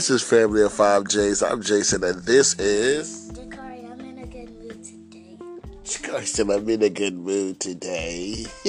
This is Family of Five J's. I'm Jason, and this is. Jakari, I'm in a good mood today. Said, I'm in a good mood today.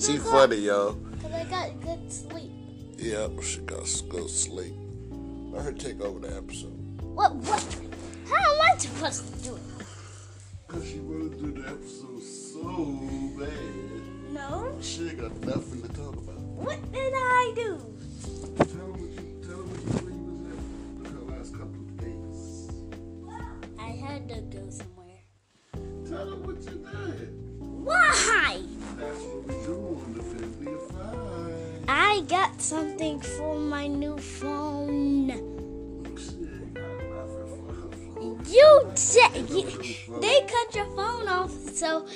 she funny, yo. Because I got good sleep. Yep, she got to go sleep. Let her take over the episode. What? What? How am I supposed to do it? Because she wanted to do the episode so bad. No. She ain't got nothing to talk about. What did I do? Something for my new phone. You you, they cut your phone off, so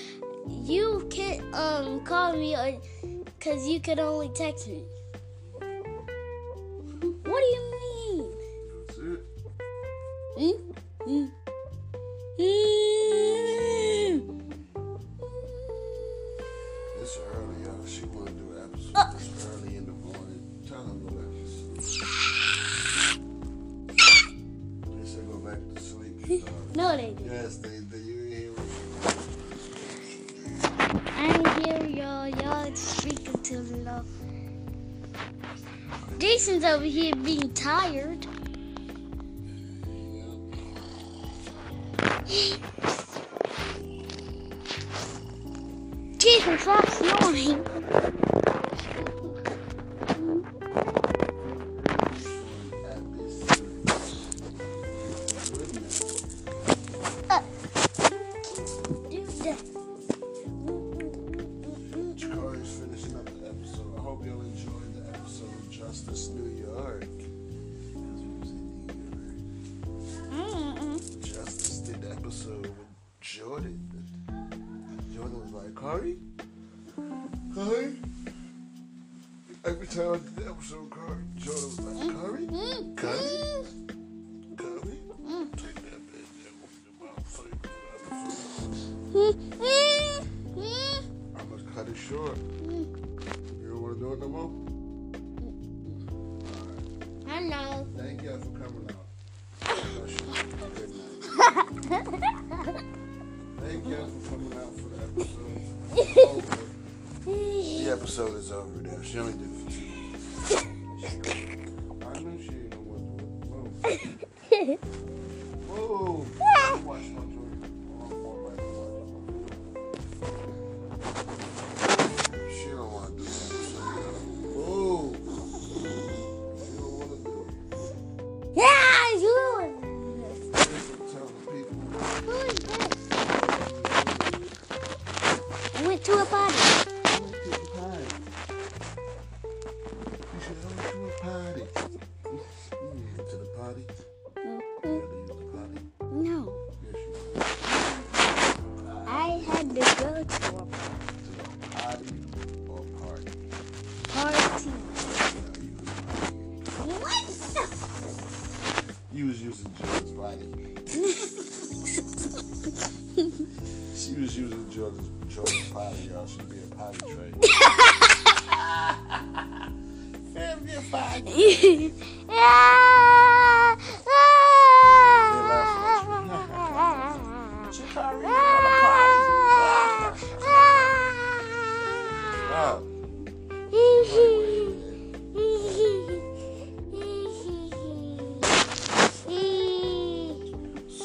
you can't um call me or because you could only text me. It's early, y'all. She want to do an episode Uh. this early in the morning. Tell to go back to sleep. They said go back to sleep. No, they didn't. yes, they, they, you hear I'm here, y'all. Y'all speaking too low. Jason's over here being tired. 继续刷十五瓶 Curry? Curry? Every time I did the episode with Curry, Jordan was like, Curry? Mm. Curry? Curry? Take that bitch and open your mouth so you can do the episode. Mm. I'm gonna cut it short. You don't wanna do it no more? I know. Thank you for coming out. Thank you for coming out for the episode. The episode is over now. She only did it for two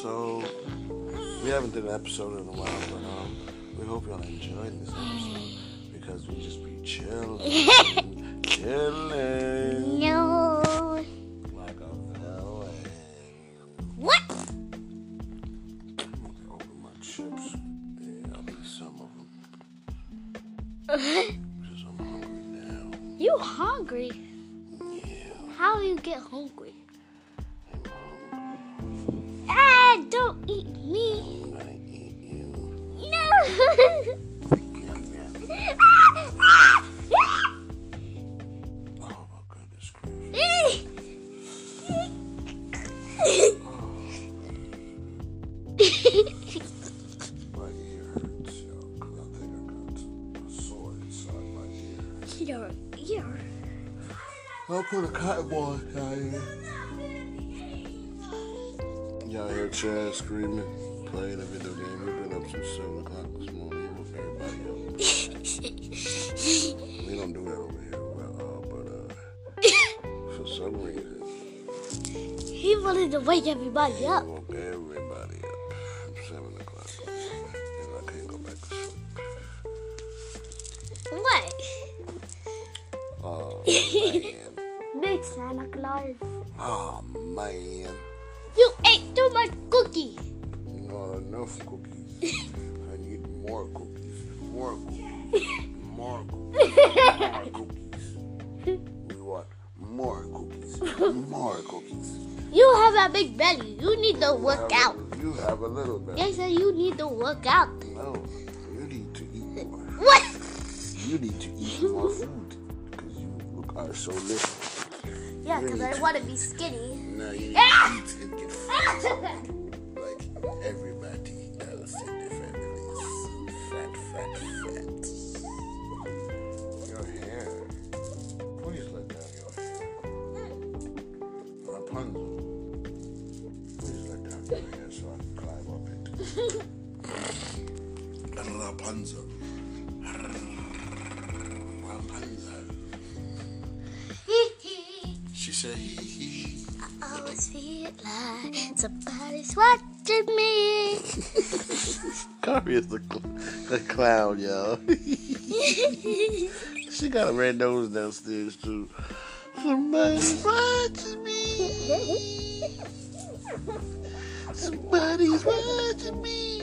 So, we haven't done an episode in a while, but um, we hope y'all enjoyed this episode because we just be chilling, hungry? Yeah, How you get hungry? Ah, don't eat me. I'm eat you. No. Y'all hear Chad screaming, playing a video game. We've been up since 7 o'clock this morning. Woke everybody up. we don't do that over here. But, uh, but uh, for some reason, he wanted to wake everybody up. woke everybody up. 7 o'clock. And I can't go back to sleep. What? Oh, man. Big Santa Claus. Oh, man. You ate too much cookie. Not enough cookies. I need more cookies. More cookies. More cookies. More cookies. We want more cookies. More cookies. You have a big belly. You need to You work out. A, you have a little belly. Yes, sir, you need to work out. No, you need to eat more. What? You need to eat more food because you look are so little. Yeah, because I want to be skinny. Now you need to eat and get fat like everybody else in the family is fat, fat, fat. Your hair. Please let down your hair. Rapunzel. Please let down your hair so I can climb up it. Rapunzel. Rapunzel. She said. I always feel like somebody's watching me. Carrie is the, cl- the clown, y'all. she got a red nose downstairs too. Somebody's watching me. Somebody's watching me.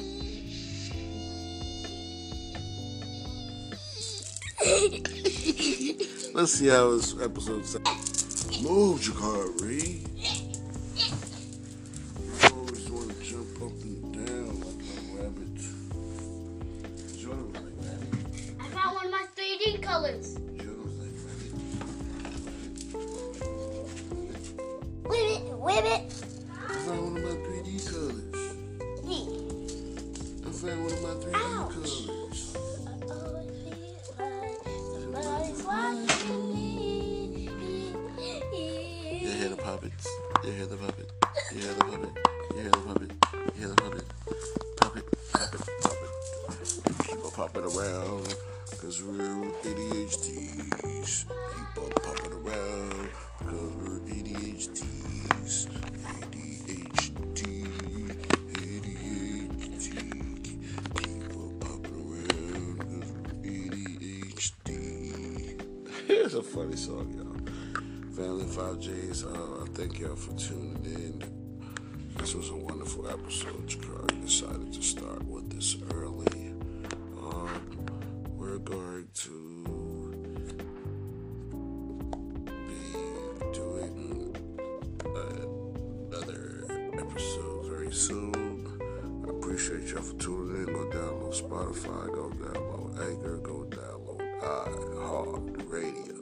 Let's see how this episode sounds. Move, Jakari. You always want to jump up and down like a rabbit. Was like rabbit. I found one of my 3D colors. Jordan was like rabbit. Whip it, around. Cause we're ADHDs. Keep on popping around. Cause we're ADHDs. ADHD. ADHD. Keep on popping around. Cause we're ADHD. It's a funny song, y'all. Family 5Js, uh, I thank y'all for tuning in. This was a wonderful episode. Jakari decided to start with this early. Spotify, go download Anchor, go download iHeart Radio.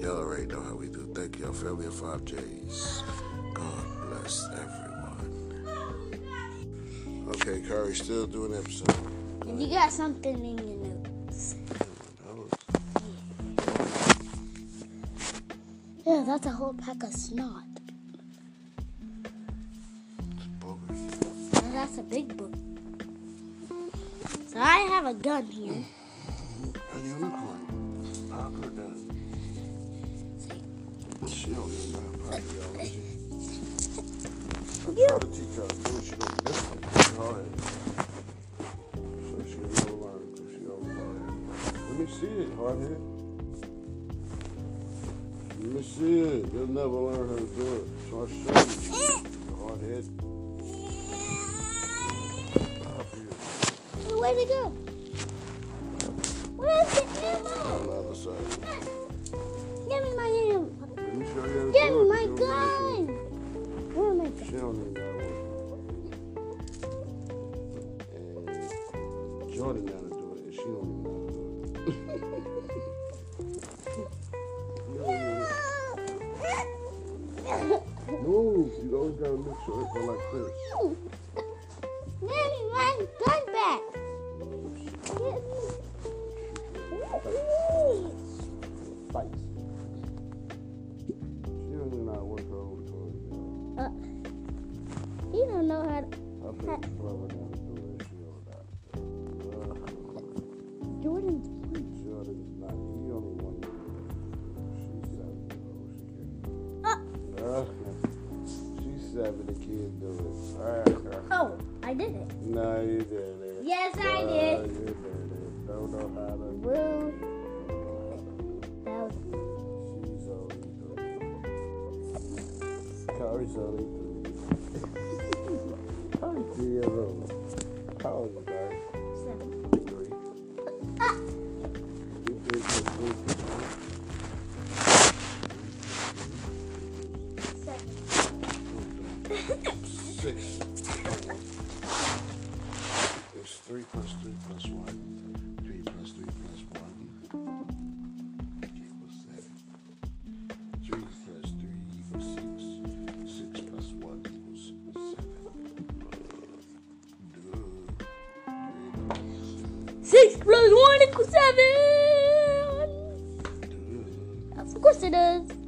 Y'all already know how we do. Thank y'all, family of 5Js. God bless everyone. Okay, Curry, still doing episode. If you got something in your notes. Yeah, that's a whole pack of snot. That's a big book. So I have a gun here. A unicorn. She don't even know to y'all. You, to teach her to do. She don't listen. Go ahead. So she'll never learn she don't learn. Let me see it, hardhead. Let me see it. You'll never learn how to do it. So I'll show you. Eh. Hardhead. Where'd it go? Where's the On ammo? the other side. Give me my ammo. Let me show you Give me my You don't know how to do gun. Where am I She gun? don't even got one. And Jordan got to do it, and she don't even know how to do it. Move! You always gotta make sure it go like this. The kid do it. Uh, oh, I did it. no, you did it. Yes, I Uh, did. You did it. Don't know how to. Woo. That was She's only three. Corey's only three. Corey's three years old. How old Six. It's three plus three plus one. Three plus three plus one. Equals seven. Three plus three equals six. Six plus one equals seven. Six plus one equals seven. Of course it does.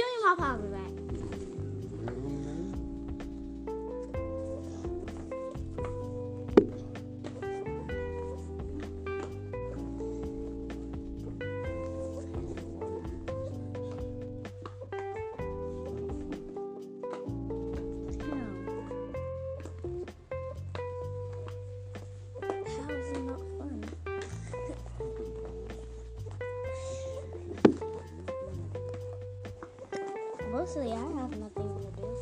Give me my power. Mostly, I have nothing to do.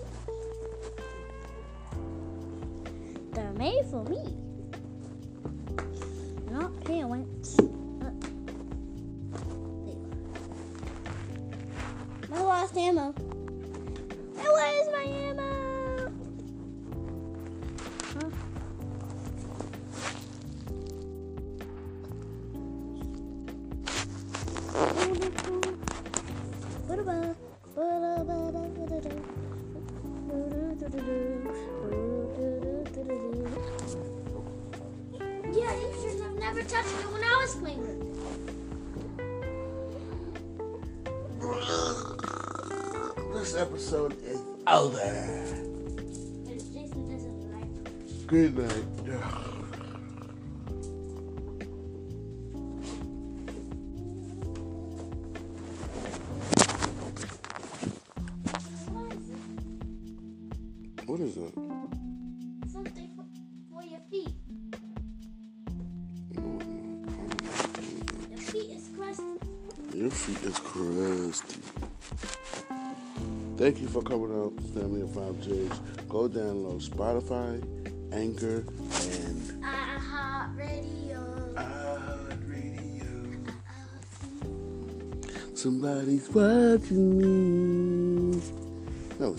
They're made for me. Episode is over. Because Jason like Good night. What is it? That? Something for, for your feet. No, no, Your feet is crusty. Your feet is crusty. Thank you for coming out, Family of Five J's. Go download Spotify, Anchor, and iHeartRadio. Radio. Somebody's watching me. No.